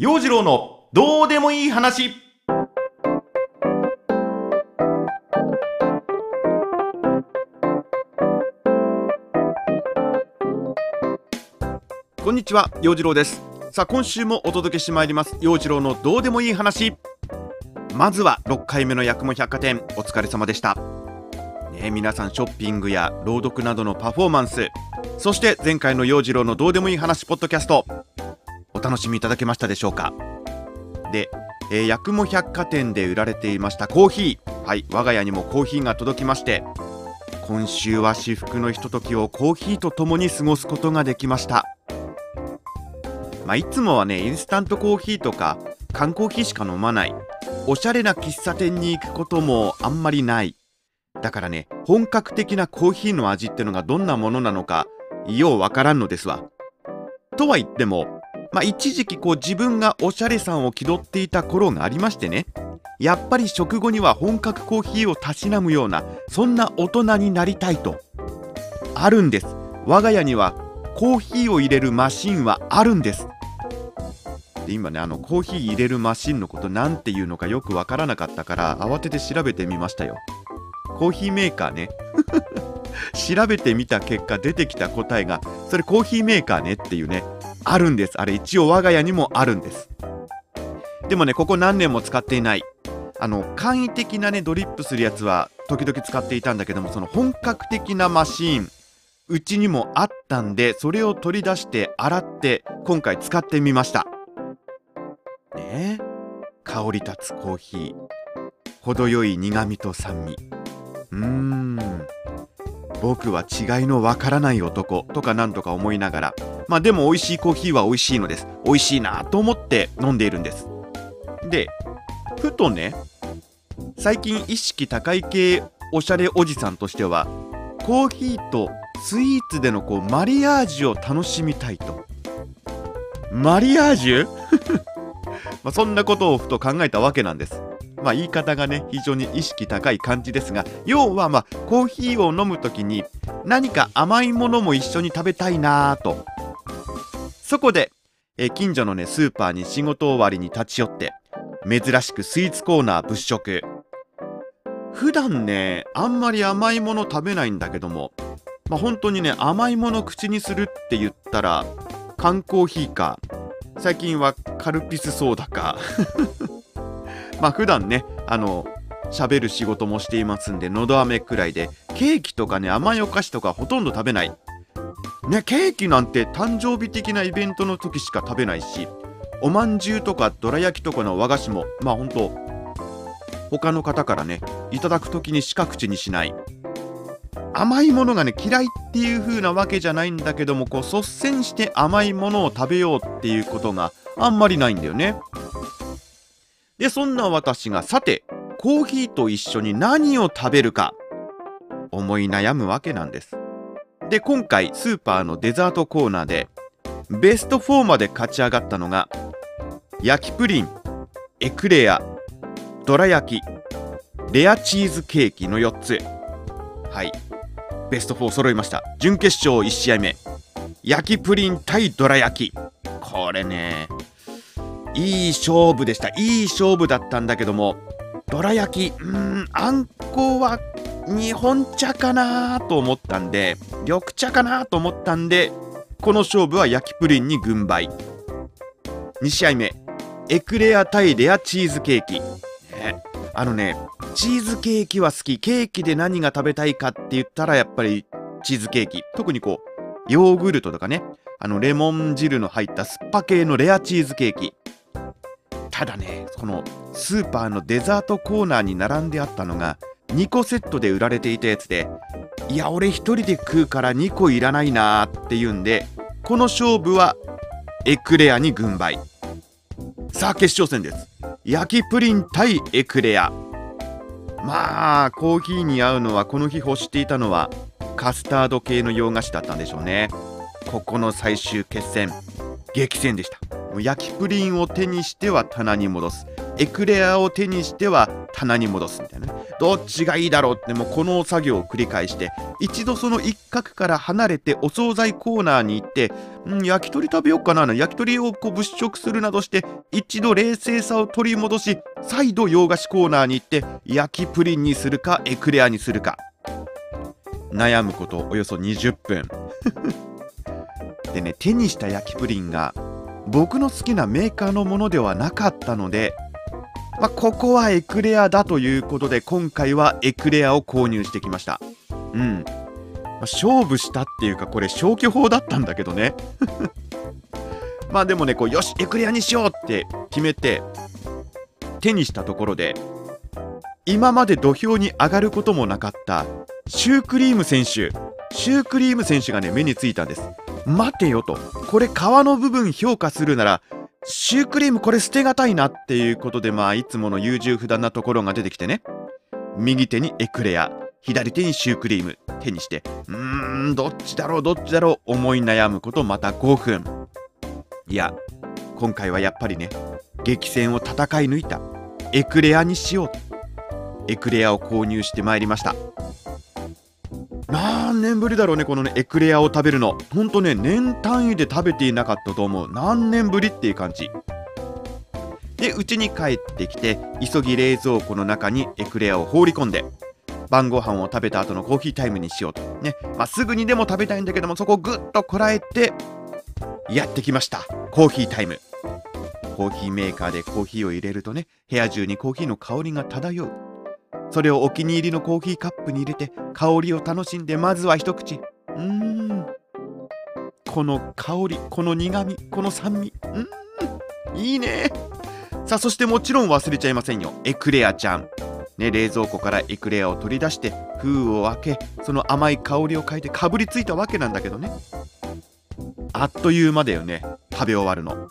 陽次郎のどうでもいい話。こんにちは陽次郎です。さあ今週もお届けしてまいります陽次郎のどうでもいい話。まずは6回目の八雲百貨店お疲れ様でした。ね皆さんショッピングや朗読などのパフォーマンスそして前回の陽次郎のどうでもいい話ポッドキャストお楽しみいただけましたでしょうか？で、えー、八雲百貨店で売られていました。コーヒー。はい我が家にもコーヒーが届きまして今週は至福のひとときをコーヒーとともに過ごすことができました。まあ、いつもはねインスタントコーヒーとか缶コーヒーしか飲まない。おしゃれな喫茶店に行くこともあんまりない。だからね本格的なコーヒーの味ってのがどんなものなのかようわからんのですわ。とは言ってもまあ一時期こう自分がおしゃれさんを気取っていた頃がありましてね。やっぱり食後には本格コーヒーをたしなむようなそんな大人になりたいと。あるんです。我が家にはコーヒーを入れるマシンはあるんです。で今ねあのコーヒー入れるマシンのこと何て言うのかよくわからなかったから慌てて調べてみましたよ。コーヒーメーカーね。調べてみた結果出てきた答えがそれコーヒーメーカーねっていうね。あるんです。あれ一応我が家にもあるんです。でもねここ何年も使っていない。あの簡易的なねドリップするやつは時々使っていたんだけどもその本格的なマシーンうちにもあったんでそれを取り出して洗って今回使ってみました。ね。香り立つコーヒー。程よい苦味と酸味。うーん。僕は違いのわからない男とかなんとか思いながらまあでも美味しいコーヒーは美味しいのです。美味しいなと思って飲んでいるんです。でふとね最近意識高い系おしゃれおじさんとしてはコーヒーとスイーツでのこうマリアージュを楽しみたいと。マリアージュ？まあそんなことをふと考えたわけなんです。まあ言い方がね非常に意識高い感じですが要はまあコーヒーを飲む時に何か甘いものも一緒に食べたいなぁと。そこでえ近所のねスーパーに仕事終わりに立ち寄って珍しくスイーツコーナー物色。普段ねあんまり甘いもの食べないんだけどもまあ本当にね甘いもの口にするって言ったら缶コーヒーか最近はカルピスソーダか。まあ普段ねあの喋る仕事もしていますんでのど飴くらいでケーキとかね甘いお菓子とかほとんど食べない。ねケーキなんて誕生日的なイベントの時しか食べないしおまんじゅうとかどら焼きとかの和菓子もまあほんと他の方からねいただく時にしか口にしない。甘いものがね嫌いっていう風なわけじゃないんだけどもこう率先して甘いものを食べようっていうことがあんまりないんだよね。でそんな私がさてコーヒーと一緒に何を食べるか思い悩むわけなんです。で今回スーパーのデザートコーナーでベスト4まで勝ち上がったのが焼きプリンエクレアどら焼きレアチーズケーキの4つ。はい。ベスト4揃いました。準決勝1試合目。焼きプリン対どら焼き。これねいい勝負でした。いい勝負だったんだけどもどら焼き。うんあんこは日本茶かなと思ったんで緑茶かなと思ったんでこの勝負は焼きプリンに軍配2試合目エクレア対レアチーズケーキ、ね、あのねチーズケーキは好き。ケーキで何が食べたいかって言ったらやっぱりチーズケーキ。特にこうヨーグルトとかね。あのレモン汁の入った酸っぱ系のレアチーズケーキ。ただねこのスーパーのデザートコーナーに並んであったのが2個セットで売られていたやつでいや俺1人で食うから2個いらないなーっていうんでこの勝負はエクレアに軍配。さあ決勝戦です。焼きプリン対エクレア。まあコーヒーに合うのはこの日欲していたのはカスタード系の洋菓子だったんでしょうね。ここの最終決戦。激戦でした。焼きプリンを手にしては棚に戻す。エクレアを手にしては棚に戻すみたいなね。どっちがいいだろうってもうこの作業を繰り返して一度その一角から離れてお惣菜コーナーに行って、うん、焼き鳥食べようかな焼き鳥をこう物色するなどして一度冷静さを取り戻し再度洋菓子コーナーに行って焼きプリンにするかエクレアにするか。悩むことおよそ20分。でね手にした焼きプリンが僕の好きなメーカーのものではなかったので、まあ、ここはエクレアだということで今回はエクレアを購入してきました。うん、ま、勝負したっていうかこれ消去法だったんだけどね。まあでもねこうよしエクレアにしようって決めて手にしたところで今まで土俵に上がることもなかったシュークリーム選手。シュークリーム選手がね目についたんです。待てよと。これ皮の部分評価するならシュークリームこれ捨てがたいなっていうことでまあいつもの優柔不断なところが出てきてね。右手にエクレア左手にシュークリーム手にしてうーんどっちだろうどっちだろう思い悩むことまた5分いや今回はやっぱりね激戦を戦い抜いたエクレアにしようエクレアを購入してまいりました。何年ぶりだろうねこのねエクレアを食べるの。ほんとね年単位で食べていなかったと思う。何年ぶりっていう感じ。で家に帰ってきて急ぎ冷蔵庫の中にエクレアを放り込んで晩ご飯を食べた後のコーヒータイムにしようと。ね、まあ、すぐにでも食べたいんだけどもそこをぐっとこらえてやってきました。コーヒータイム。コーヒーメーカーでコーヒーを入れるとね部屋中にコーヒーの香りが漂う。それをお気に入りのコーヒーカップに入れて香りを楽しんでまずは一口。うーん。この香りこの苦みこの酸味。うん。いいね。さあそしてもちろん忘れちゃいませんよ。エクレアちゃん。ね、冷蔵庫からエクレアを取り出して封を開けその甘い香りを嗅いでかぶりついたわけなんだけどね。あっという間だよね。食べ終わるの。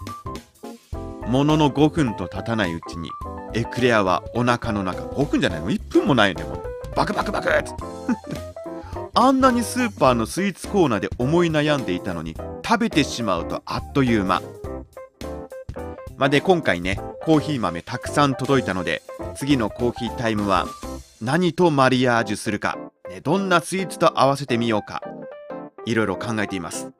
ものの5分と経たないうちに。エクレアはお腹の中5分じゃないの？1分もないよねもう。バクバクバクって。あんなにスーパーのスイーツコーナーで思い悩んでいたのに食べてしまうとあっという間。まあ、で今回ねコーヒー豆たくさん届いたので次のコーヒータイムは何とマリアージュするか、ね、どんなスイーツと合わせてみようか。いろいろ考えています、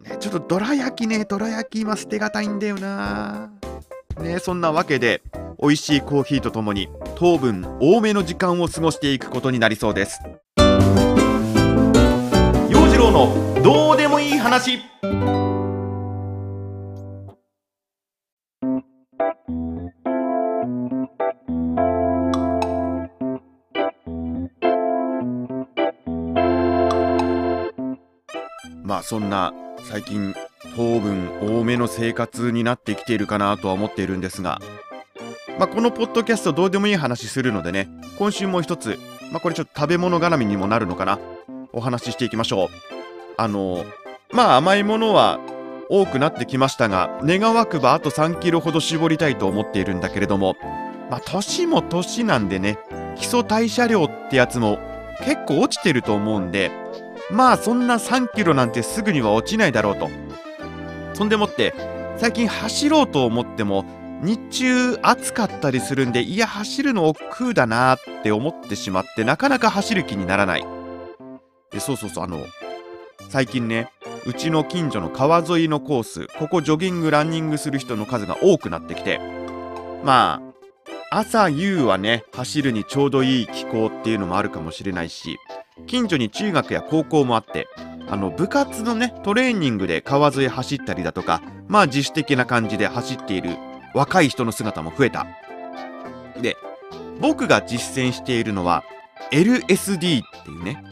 ね、ちょっとどら焼きねどら焼き今捨てがたいんだよな。ねそんなわけで美味しいコーヒーとともに糖分多めの時間を過ごしていくことになりそうです。陽次郎のどうでもいい話。まあそんな最近糖分多めの生活になってきているかなとは思っているんですが、まあ、このポッドキャストどうでもいい話するのでね今週も一つ、まあ、これちょっと食べ物絡みにもなるのかな。お話ししていきましょう。あのまあ甘いものは多くなってきましたが願わくばあと3キロほど絞りたいと思っているんだけれどもまあ年も年なんでね基礎代謝量ってやつも結構落ちてると思うんでまあそんな3キロなんてすぐには落ちないだろうと。そんでもって最近走ろうと思っても日中暑かったりするんでいや走るの億劫だなって思ってしまってなかなか走る気にならない。でそうそうそうあの最近ねうちの近所の川沿いのコースここジョギングランニングする人の数が多くなってきてまあ朝夕はね走るにちょうどいい気候っていうのもあるかもしれないし近所に中学や高校もあってあの部活のねトレーニングで川沿い走ったりだとかまあ自主的な感じで走っている若い人の姿も増えた。で僕が実践しているのは LSD っていうね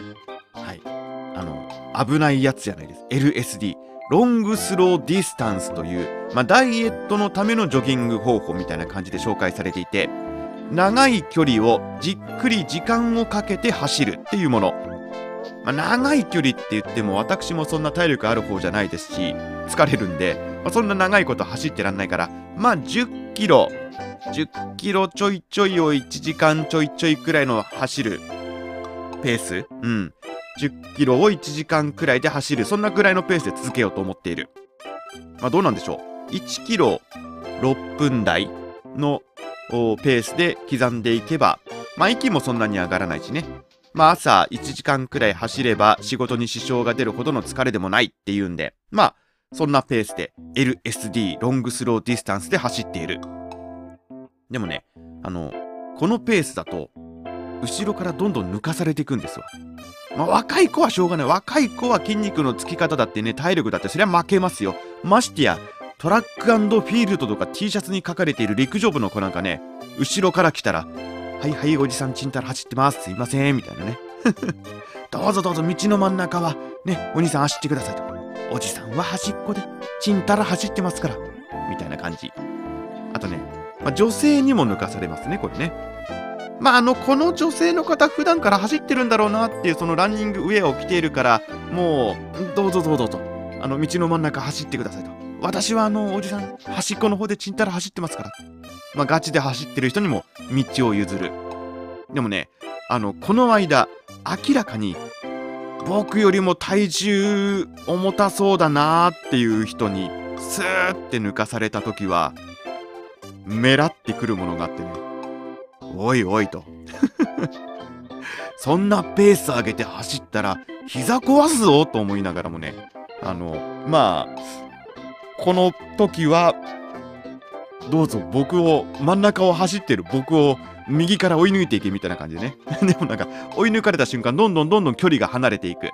はいあの危ないやつじゃないです。LSD Long Slow Distance という、まあ、ダイエットのためのジョギング方法みたいな感じで紹介されていて長い距離をじっくり時間をかけて走るっていうもの。まあ、長い距離って言っても私もそんな体力ある方じゃないですし疲れるんで、まあ、そんな長いこと走ってらんないからまあ10キロ10キロちょいちょいを1時間ちょいちょいくらいの走るペースうん。10キロを1時間くらいで走るそんなくらいのペースで続けようと思っている。まあどうなんでしょう？1キロ6分台のペースで刻んでいけば、まあ息もそんなに上がらないしね。まあ朝1時間くらい走れば仕事に支障が出るほどの疲れでもないっていうんで、まあそんなペースで LSD Long Slow Distance で走っている。でもね、あの、このペースだと後ろからどんどん抜かされていくんですわ。まあ、若い子はしょうがない。若い子は筋肉のつき方だってね、体力だってそりゃ負けますよ。ましてや、トラックフィールドとか T シャツに書かれている陸上部の子なんかね、後ろから来たら、はいはい、おじさんちんたら走ってます。すいません。みたいなね。どうぞどうぞ、道の真ん中は、ね、お兄さん走ってくださいと。おじさんは端っこで、ちんたら走ってますから。みたいな感じ。あとね、まあ、女性にも抜かされますね、これね。まあ、あの、この女性の方、普段から走ってるんだろうなっていう、そのランニングウェアを着ているから、もう、どうぞどうぞと、あの、道の真ん中走ってくださいと。私はあの、おじさん、端っこの方でちんたら走ってますから。まあ、ガチで走ってる人にも道を譲る。でもね、あの、この間、明らかに、僕よりも体重重たそうだなーっていう人に、スーって抜かされた時は、めらってくるものがあってね。おいおいと。そんなペース上げて走ったら膝壊すぞと思いながらもね、あの、まあ、この時は、どうぞ僕を、真ん中を走ってる僕を右から追い抜いていけみたいな感じでね。でもなんか、追い抜かれた瞬間、どんどんどんどん距離が離れていく。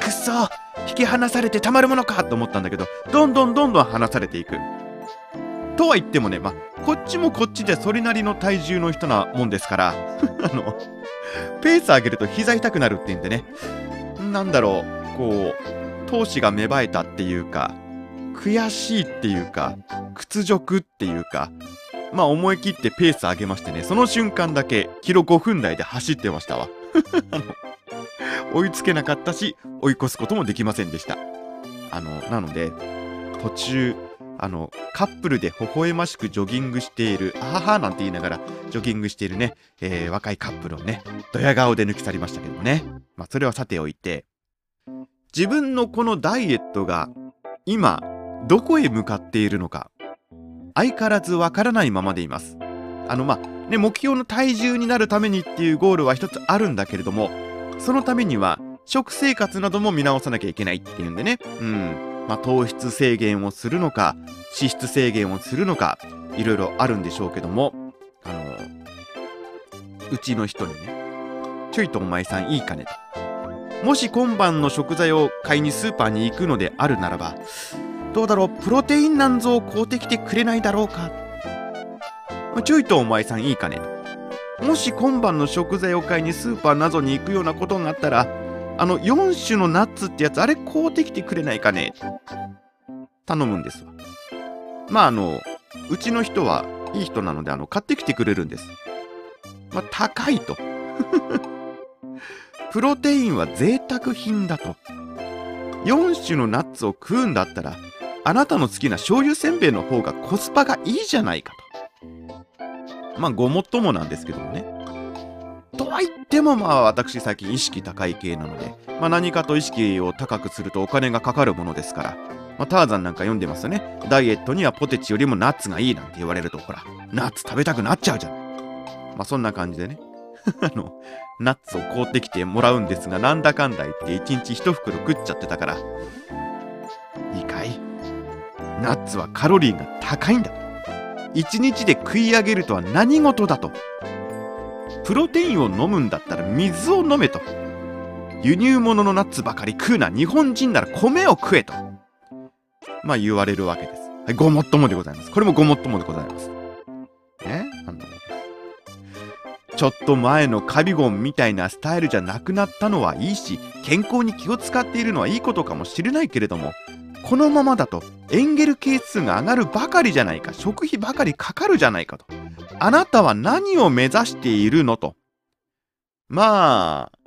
くっそ引き離されてたまるものかと思ったんだけど、どんどんどんどん離されていく。とは言ってもね、ま、こっちもこっちでそれなりの体重の人なもんですから、あの、ペース上げると膝痛くなるって言うんでね、なんだろう、こう、闘志が芽生えたっていうか、悔しいっていうか、屈辱っていうか、まあ思い切ってペース上げましてね、その瞬間だけキロ5分台で走ってましたわ。追いつけなかったし、追い越すこともできませんでした。あの、なので、途中、あの、カップルで微笑ましくジョギングしている、あははなんて言いながら、ジョギングしているね、えー、若いカップルをね、ドヤ顔で抜き去りましたけどもね。まあ、それはさておいて、自分のこのダイエットが、今、どこへ向かっているのか、相変わらずわからないままでいます。あの、まあ、ね、目標の体重になるためにっていうゴールは一つあるんだけれども、そのためには、食生活なども見直さなきゃいけないっていうんでね、うん。まあ、糖質制限をするのか、脂質制限をするのか、いろいろあるんでしょうけども、あの、うちの人にね、ちょいとお前さんいいかねと。もし今晩の食材を買いにスーパーに行くのであるならば、どうだろう、プロテインなんぞを買うてきてくれないだろうか？ちょいとお前さんいいかね？もし今晩の食材を買いにスーパーなどに行くようなことがあったら、あの、4種のナッツってやつ、あれ買うてきてくれないかね？頼むんですわ。まあ、あの、うちの人はいい人なので、あの、買ってきてくれるんです。まあ、高いと。プロテインは贅沢品だと。4種のナッツを食うんだったら、あなたの好きな醤油せんべいの方がコスパがいいじゃないかと。まあ、ごもっともなんですけどもね。とは言ってもまあ私最近意識高い系なので、まあ、何かと意識を高くするとお金がかかるものですから、まあ、ターザンなんか読んでますよね。ダイエットにはポテチよりもナッツがいいなんて言われると、ほら、ナッツ食べたくなっちゃうじゃん。まあそんな感じでね。あの、ナッツを買うてきてもらうんですが、なんだかんだ言って1日1袋食っちゃってたから、ナッツはカロリーが高いんだ。1日で食い上げるとは何事だと。プロテインを飲むんだったら水を飲めと。輸入物のナッツばかり食うな。日本人なら米を食えと。まあ言われるわけです。はい、ごもっともでございます。これもごもっともでございます。ねあの、ちょっと前のカビゴンみたいなスタイルじゃなくなったのはいいし、健康に気を使っているのはいいことかもしれないけれども、このままだとエンゲル係数が上がるばかりじゃないか、食費ばかりかかるじゃないかと。あなたは何を目指しているのと。まあ、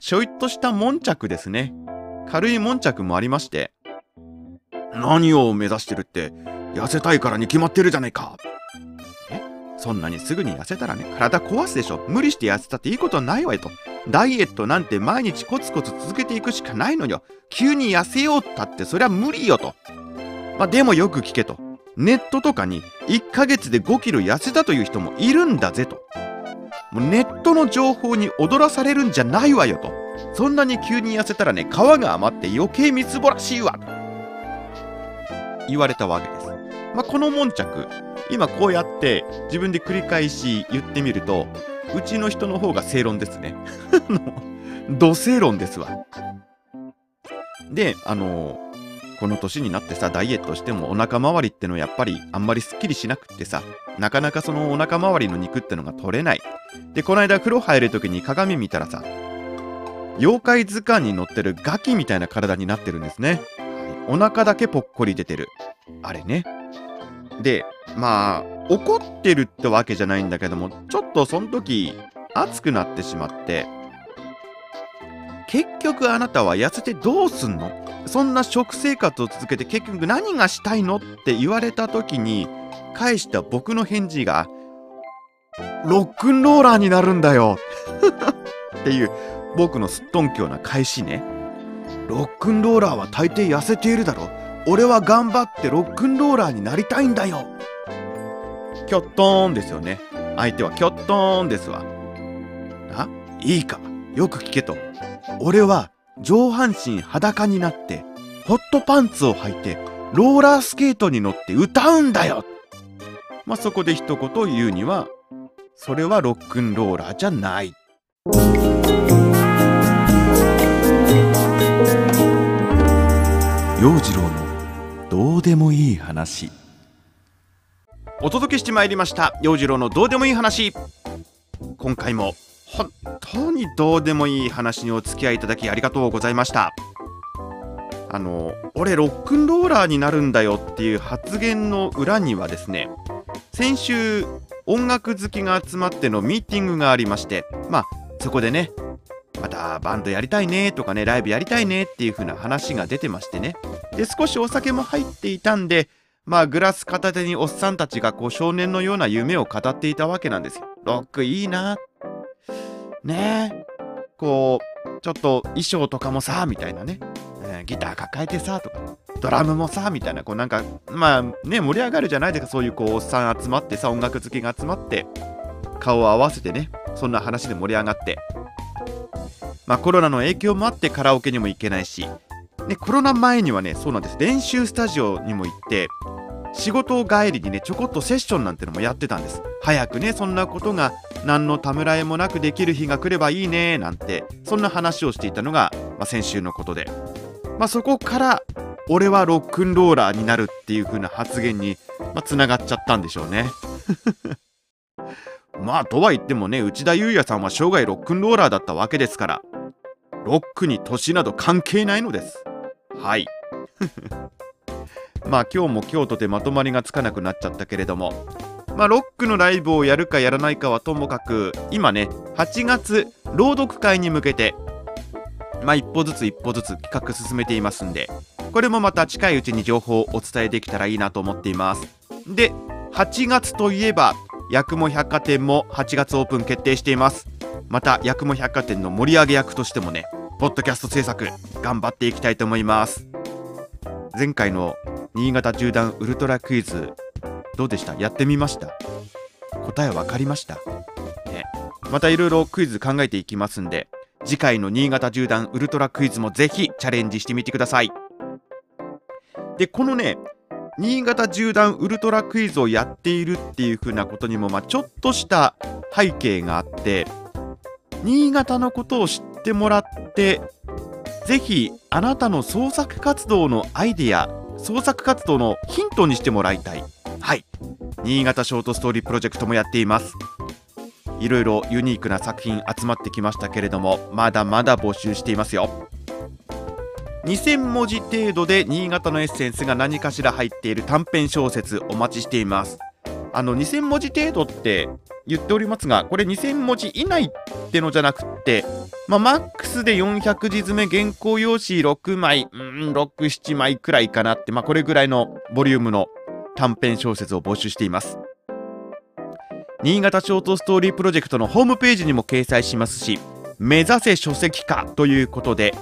ちょいとした悶着ですね。軽い悶着もありまして。何を目指してるって、痩せたいからに決まってるじゃないか。そんなにすぐに痩せたらね、体壊すでしょ。無理して痩せたっていいことないわよと。ダイエットなんて毎日コツコツ続けていくしかないのよ。急に痩せようったってそりゃ無理よと。まあでもよく聞けと。ネットとかに1ヶ月で5キロ痩せたという人もいるんだぜともうネットの情報に踊らされるんじゃないわよとそんなに急に痩せたらね皮が余って余計みつぼらしいわと言われたわけです、まあ、この悶着今こうやって自分で繰り返し言ってみるとうちの人の方が正論ですね。土正論ですわ。であのこの年になってさダイエットしてもお腹周りってのはやっぱりあんまりすっきりしなくってさなかなかそのお腹周りの肉ってのが取れない。でこの間風呂入る時に鏡見たらさ妖怪図鑑に載ってるガキみたいな体になってるんですね、お腹だけぽっこり出てる。あれね。でまあ怒ってるってわけじゃないんだけどもちょっとその時熱くなってしまって結局あなたは痩せてどうすんの？そんな食生活を続けて結局何がしたいのって言われた時に返した僕の返事がロックンローラーになるんだよ。っていう僕のすっとんきょうな返しね。ロックンローラーは大抵痩せているだろ俺は頑張ってロックンローラーになりたいんだよ。キョットーンですよね。相手はキョットーンですわ。あ？いいか。よく聞けと。俺は上半身裸になってホットパンツを履いてローラースケートに乗って歌うんだよ。まあそこで一言言うにはそれはロックンローラーじゃない。陽次郎のどうでもいい話。お届けしてまいりました。陽次郎のどうでもいい話。今回も本当にどうでもいい話にお付き合いいただきありがとうございました。あの俺ロックンローラーになるんだよっていう発言の裏にはですね先週音楽好きが集まってのミーティングがありましてまあそこでねまたバンドやりたいねとかねライブやりたいねっていう風な話が出てましてね。で少しお酒も入っていたんでまあグラス片手におっさんたちがこう少年のような夢を語っていたわけなんですよ。ロックいいなねえ。こうちょっと衣装とかもさみたいなね、えー、ギター抱えてさとか。ドラムもさみたいな。こうなんかまあね盛り上がるじゃないですか。そういうこうおっさん集まってさ音楽好きが集まって。顔を合わせてね。そんな話で盛り上がって。まあコロナの影響もあってカラオケにも行けないし、ね、コロナ前にはねそうなんです。練習スタジオにも行って。仕事帰りにねちょこっとセッションなんてのもやってたんです。早くねそんなことが何のためらいもなくできる日が来ればいいねなんてそんな話をしていたのが、まあ、先週のことで、まあ、そこから俺はロックンローラーになるっていう風な発言につな、まあ、がっちゃったんでしょうね。まあとは言ってもね内田裕也さんは生涯ロックンローラーだったわけですからロックに年など関係ないのです。はい。まあ今日も京都でまとまりがつかなくなっちゃったけれども。まあロックのライブをやるかやらないかはともかく今ね8月朗読会に向けてまあ一歩ずつ一歩ずつ企画進めていますんでこれもまた近いうちに情報をお伝えできたらいいなと思っています。で8月といえば八雲百貨店も8月オープン決定しています。また八雲百貨店の盛り上げ役としてもねポッドキャスト制作頑張っていきたいと思います。前回の新潟縦断ウルトラクイズ。どうでした？やってみました？答え分かりました、ね、またいろいろクイズ考えていきますんで次回の新潟縦断ウルトラクイズもぜひチャレンジしてみてください。でこのね新潟縦断ウルトラクイズをやっているっていう風なことにも、まあ、ちょっとした背景があって新潟のことを知ってもらってぜひあなたの創作活動のアイデア創作活動のヒントにしてもらいたい。はい。新潟ショートストーリープロジェクトもやっています。いろいろユニークな作品集まってきましたけれどもまだまだ募集していますよ。2000文字程度で新潟のエッセンスが何かしら入っている短編小説お待ちしています。あの2000文字程度って言っておりますがこれ2000文字以内ってのじゃなくってまあ、マックスで400字詰め原稿用紙6枚うん67枚くらいかなってまあこれぐらいのボリュームの短編小説を募集しています。新潟ショートストーリープロジェクトのホームページにも掲載しますし目指せ書籍化ということで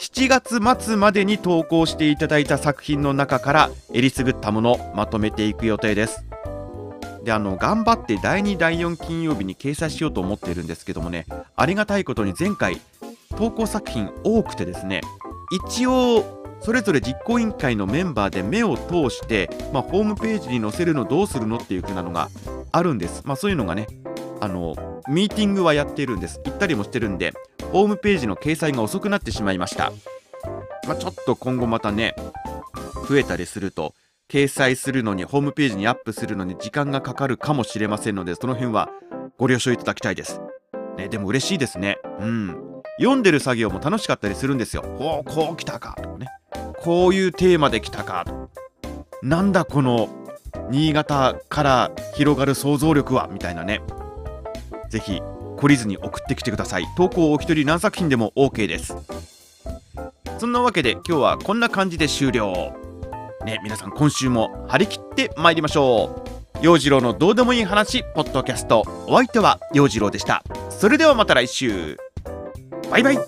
7月末までに投稿していただいた作品の中からえりすぐったものをまとめていく予定です。であの頑張って第2第4金曜日に掲載しようと思っているんですけどもねありがたいことに前回投稿作品多くてですね一応それぞれ実行委員会のメンバーで目を通して、まあ、ホームページに載せるのどうするのっていう風なのがあるんです。まあ、そういうのがねあのミーティングはやっているんです行ったりもしてるんでホームページの掲載が遅くなってしまいました、まあ、ちょっと今後またね増えたりすると掲載するのにホームページにアップするのに時間がかかるかもしれませんのでその辺はご了承いただきたいです、ね、でも嬉しいですね。うん。読んでる作業も楽しかったりするんですよ。おおこう来たか。とかね。こういうテーマで来たか。となんだこの新潟から広がる想像力は。みたいなね。ぜひ懲りずに送ってきてください。投稿お一人何作品でも OK です。そんなわけで今日はこんな感じで終了。ね皆さん今週も張り切ってまいりましょう。陽次郎のどうでもいい話ポッドキャスト。お相手は陽次郎でした。それではまた来週。バイバイ。